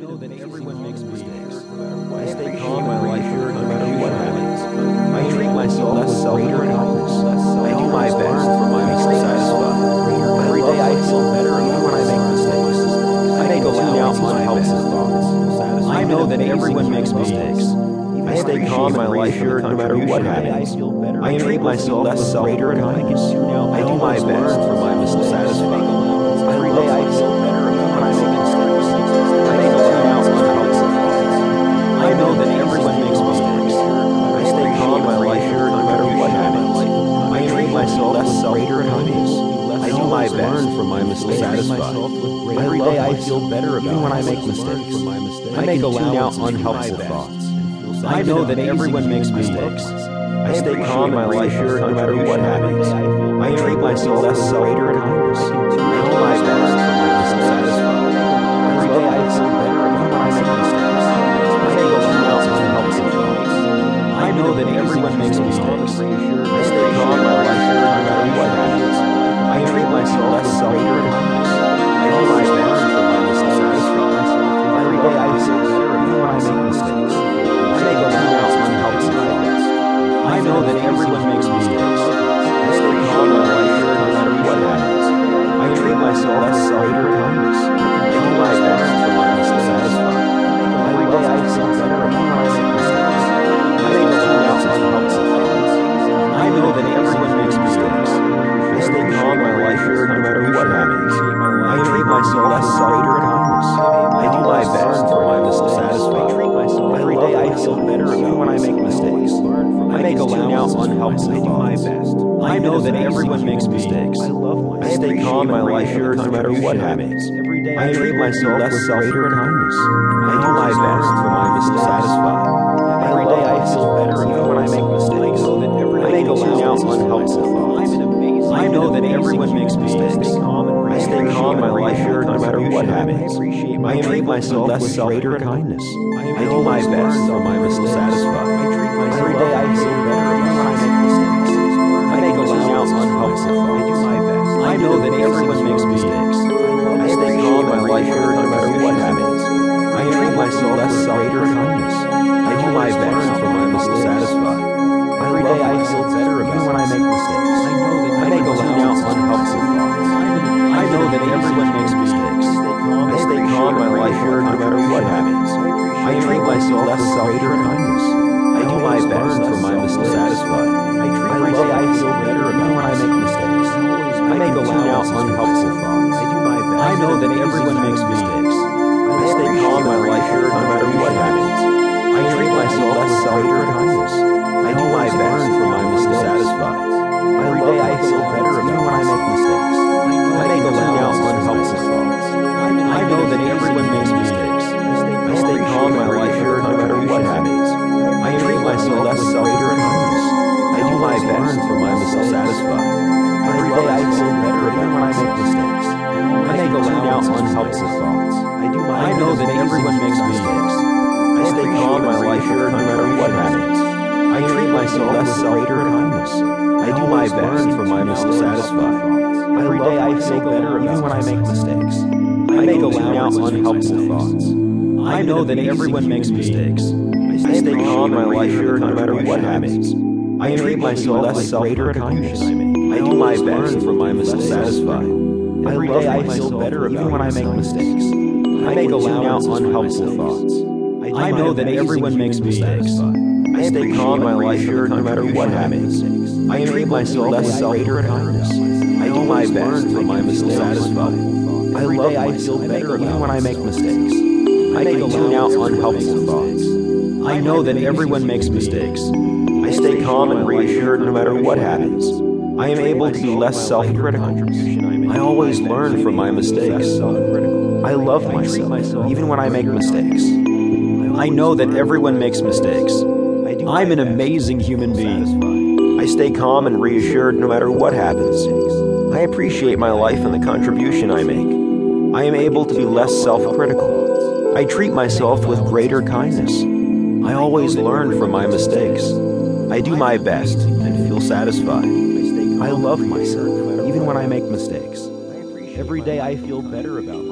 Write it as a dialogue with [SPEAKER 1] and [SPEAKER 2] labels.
[SPEAKER 1] know that everyone makes mistakes.
[SPEAKER 2] I stay calm in life here no matter what happens. I treat myself with greater kindness. I do my best for my mistakes satisfied. Every day I feel better even when I make mistakes. I make a tune out unhelpful thoughts.
[SPEAKER 1] I know that everyone makes mistakes.
[SPEAKER 2] I stay calm in my life here no matter what happens. I treat myself with greater kindness. I do my best for my mistakes. Every day I feel better My best for my mistakes satisfied. Every day I feel better about even when I make mistakes. I make a tune out unhelpful thoughts.
[SPEAKER 1] I know that everyone makes mistakes.
[SPEAKER 2] I stay calm in life here no matter what happens. I treat myself with greater kindness. I do my best my. Every day I feel better I make mistakes. I make a tune out unhelpful thoughts.
[SPEAKER 1] I know that everyone makes mistakes.
[SPEAKER 2] I treat myself with greater kindness. I do my best for my mistakes satisfied. Every day I feel better even when I make mistakes. I make a tune out unhelpful thoughts.
[SPEAKER 1] I know that everyone makes mistakes.
[SPEAKER 2] I stay calm in my life here no matter what happens. I treat myself with greater kindness. I do my best for my mistakes satisfied. Every day I feel better even when I make mistakes. I make a tune out unhelpful thoughts.
[SPEAKER 1] I know that everyone makes mistakes.
[SPEAKER 2] I treat myself with greater kindness. I do my best for my mistakes satisfied. Every day I best. I myself with greater kindness. I do my best for my mistakes satisfied. Every day I feel better even when I make mistakes. I make allowance out unhelpful thoughts.
[SPEAKER 1] I know that everyone makes mistakes.
[SPEAKER 2] I stay calm in life here no matter what happens. I treat myself with greater kindness. I do my best for my mistakes satisfied. Every day I feel better even when I make mistakes. I make allowance out unhelpful thoughts. I
[SPEAKER 1] know that everyone makes mistakes.
[SPEAKER 2] I stay calm in life here no matter what happens. I treat myself with greater kindness. I do my best for my mistakes satisfied. Every day I feel better even when I make mistakes. I can tune out unhelpful thoughts.
[SPEAKER 1] I know that everyone makes mistakes.
[SPEAKER 2] I stay calm and reassured no matter what happens. I am able to be less self-critical. I always learn from my mistakes. I love myself even when I make mistakes.
[SPEAKER 1] I know that everyone makes mistakes. I'm an amazing human being.
[SPEAKER 2] I stay calm and reassured no matter what happens. I appreciate my life and the contribution I make. I am able to be less self-critical. I treat myself with greater kindness. I always learn from my mistakes. I do my best and feel satisfied. I love myself even when I make mistakes. Every day I feel better about